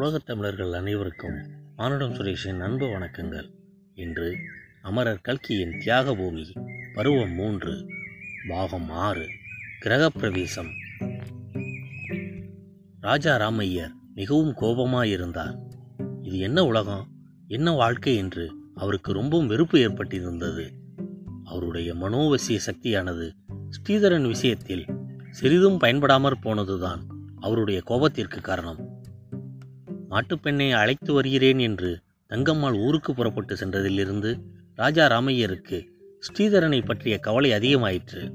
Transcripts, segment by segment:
உலகத் தமிழர்கள் அனைவருக்கும் மானுடம் சுரேஷின் அன்பு வணக்கங்கள். இன்று அமரர் கல்கியின் தியாக பூமி பருவம் மூன்று பாகம் ஆறு கிரகப்பிரவேசம். ராஜா ராமையர் மிகவும் கோபமாயிருந்தார். இது என்ன உலகம்? என்ன வாழ்க்கை என்று அவருக்கு ரொம்பவும் வெறுப்பு ஏற்பட்டிருந்தது. அவருடைய மனோவசிய சக்தியானது ஸ்ரீதரன் விஷயத்தில் சிறிதும் பயன்படாமற் போனதுதான் அவருடைய கோபத்திற்கு காரணம். மாட்டுப்பெண்ணை அழைத்து வருகிறேன் என்று தங்கம்மாள் ஊருக்கு புறப்பட்டு சென்றதிலிருந்து ராஜா ராமையருக்கு ஸ்ரீதரனை பற்றிய கவலை அதிகமாயிற்று.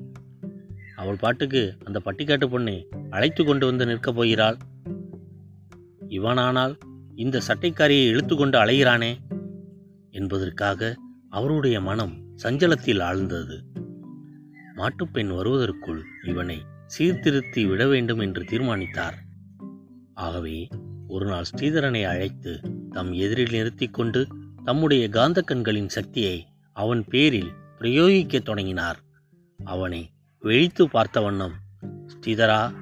அவள் பாட்டுக்கு அந்த பட்டிக்காட்டு பொண்ணை அழைத்து கொண்டு வந்து நிற்கப் போகிறாள். இவனானால் இந்த சட்டைக்காரியை இழுத்து கொண்டு அலைகிறானே என்பதற்காக அவருடைய மனம் சஞ்சலத்தில் ஆழ்ந்தது. மாட்டுப்பெண் வருவதற்குள் இவனை சீர்திருத்தி விட வேண்டும் என்று தீர்மானித்தார். ஆகவே ஒரு நாள் ஸ்ரீதரனை அழைத்து தம் எதிரில் நிறுத்தி கொண்டு தம்முடைய காந்த கண்களின் சக்தியை அவன் பேரில் பிரயோகிக்கத் தொடங்கினார். அவனை வெழித்து பார்த்த வண்ணம் ஸ்ரீதரா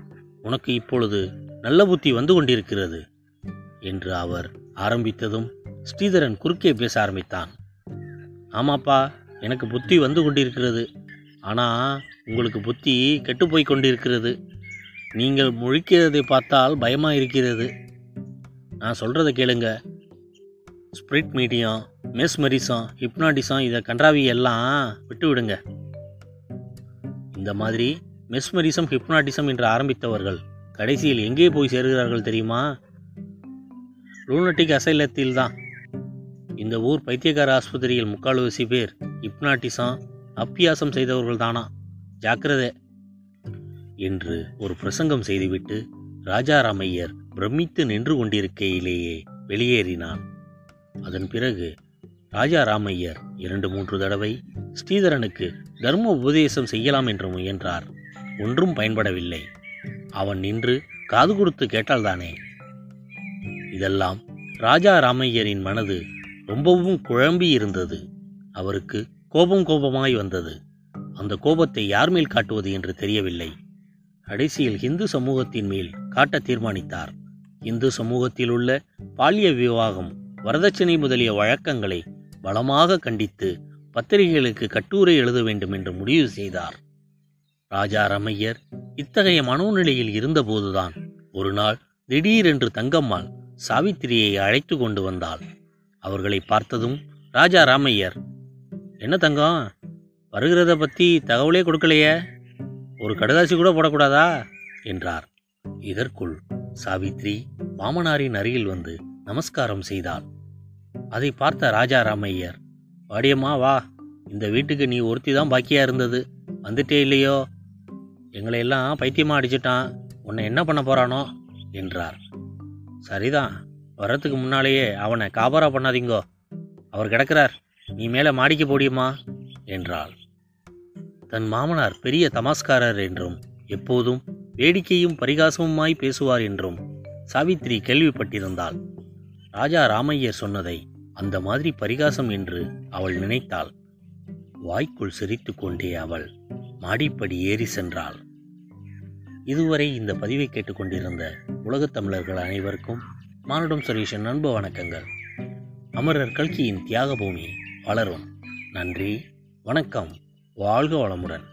உனக்கு இப்பொழுது நல்ல புத்தி வந்து கொண்டிருக்கிறது என்று அவர் ஆரம்பித்ததும் ஸ்ரீதரன் குறுக்கே பேச ஆரம்பித்தான். ஆமாப்பா எனக்கு புத்தி வந்து கொண்டிருக்கிறது. ஆனால் உங்களுக்கு புத்தி கெட்டுப்போய் கொண்டிருக்கிறது. நீங்கள் முழிக்கிறதை பார்த்தால் பயமாக இருக்கிறது நான் சொல்கிறத கேளுங்க. ஸ்பிரிட் மீடியம் மெஸ்மரிசம் ஹிப்னாட்டிசம் இதை கன்றாவி எல்லாம் விட்டு விடுங்க. இந்த மாதிரி மெஸ்மரிசம் ஹிப்னாட்டிசம் என்று ஆரம்பித்தவர்கள் கடைசியில் எங்கே போய் சேருகிறார்கள் தெரியுமா? லூனட்டிக் அசைலத்தில் தான். இந்த ஊர் பைத்தியக்கார ஆஸ்பத்திரியில் முக்கால்வாசி பேர் ஹிப்னாட்டிசம் அப்பியாசம் செய்தவர்கள் தானா ஜாக்கிரதை. என்று ஒரு பிரசங்கம் செய்துவிட்டு ராஜாராமையர் பிரமித்து நின்று கொண்டிருக்கையிலேயே வெளியேறினான். அதன் பிறகு ராஜா ராமையர் இரண்டு மூன்று தடவை ஸ்ரீதரனுக்கு தர்ம உபதேசம் செய்யலாம் என்று முயன்றார். ஒன்றும் பயன்படவில்லை. அவன் நின்று காது கொடுத்து கேட்டால்தானே இதெல்லாம் ராஜா ராமையரின் மனது ரொம்பவும் குழம்பி இருந்தது. அவருக்கு கோபம் கோபமாய் வந்தது. அந்த கோபத்தை யார் மேல் காட்டுவது என்று தெரியவில்லை. கடைசியில் இந்து சமூகத்தின் மேல் காட்ட தீர்மானித்தார். இந்து சமூகத்தில் உள்ள பாலிய விவாகம் வரதட்சணை முதலிய வழக்கங்களை பலமாக கண்டித்து பத்திரிகைகளுக்கு கட்டுரை எழுத வேண்டும் என்று முடிவு செய்தார். ராஜா ரமையர் இத்தகைய மனோநிலையில் இருந்தபோதுதான் ஒரு நாள் திடீரென்று தங்கம்மாள் சாவித்திரியை அழைத்து கொண்டு வந்தாள். அவர்களை பார்த்ததும் ராஜா ராமையர் என்ன தங்கம்? வருகிறத பற்றி தகவலே கொடுக்கலையே? ஒரு கடுதாசி கூட போடக்கூடாதா? என்றார். இதற்குள் சாவித்ரி மாமனாரின் அருகில் வந்து நமஸ்காரம் செய்தாள். அதை பார்த்த ராஜா ராமையர் வாடியம்மா வா. இந்த வீட்டுக்கு நீ ஒருத்தி தான் பாக்கியா இருந்தது. வந்துட்டே இல்லையோ? எங்களை எல்லாம் பைத்தியமா அடிச்சிட்டான். உன்னை என்ன பண்ண போறானோ? என்றார். சரிதான். வர்றதுக்கு முன்னாலேயே அவனை காபரா பண்ணாதீங்கோ. அவர் கிடக்கிறார். நீ மேலே மாடிக்க போடியுமா என்றாள். தன் மாமனார் பெரிய தமாஸ்காரர் என்றும் எப்போதும் வேடிக்கையும் பரிகாசமுமாய் பேசுவார் என்றும் சாவித்ரி கேள்விப்பட்டிருந்தாள். ராஜா ராமையர் சொன்னதை அந்த மாதிரி பரிகாசம் என்று அவள் நினைத்தாள். வாய்க்குள் சிரித்து கொண்டே அவள் மாடிப்படி ஏறி சென்றாள். இதுவரை இந்த பதிவை கேட்டுக்கொண்டிருந்த உலகத் தமிழர்கள் அனைவருக்கும் மானுடம் சுரேஷன் அன்பு வணக்கங்கள். அமரர் கல்கியின் தியாக பூமி வளரும். நன்றி வணக்கம். வாழ்க வளமுடன்.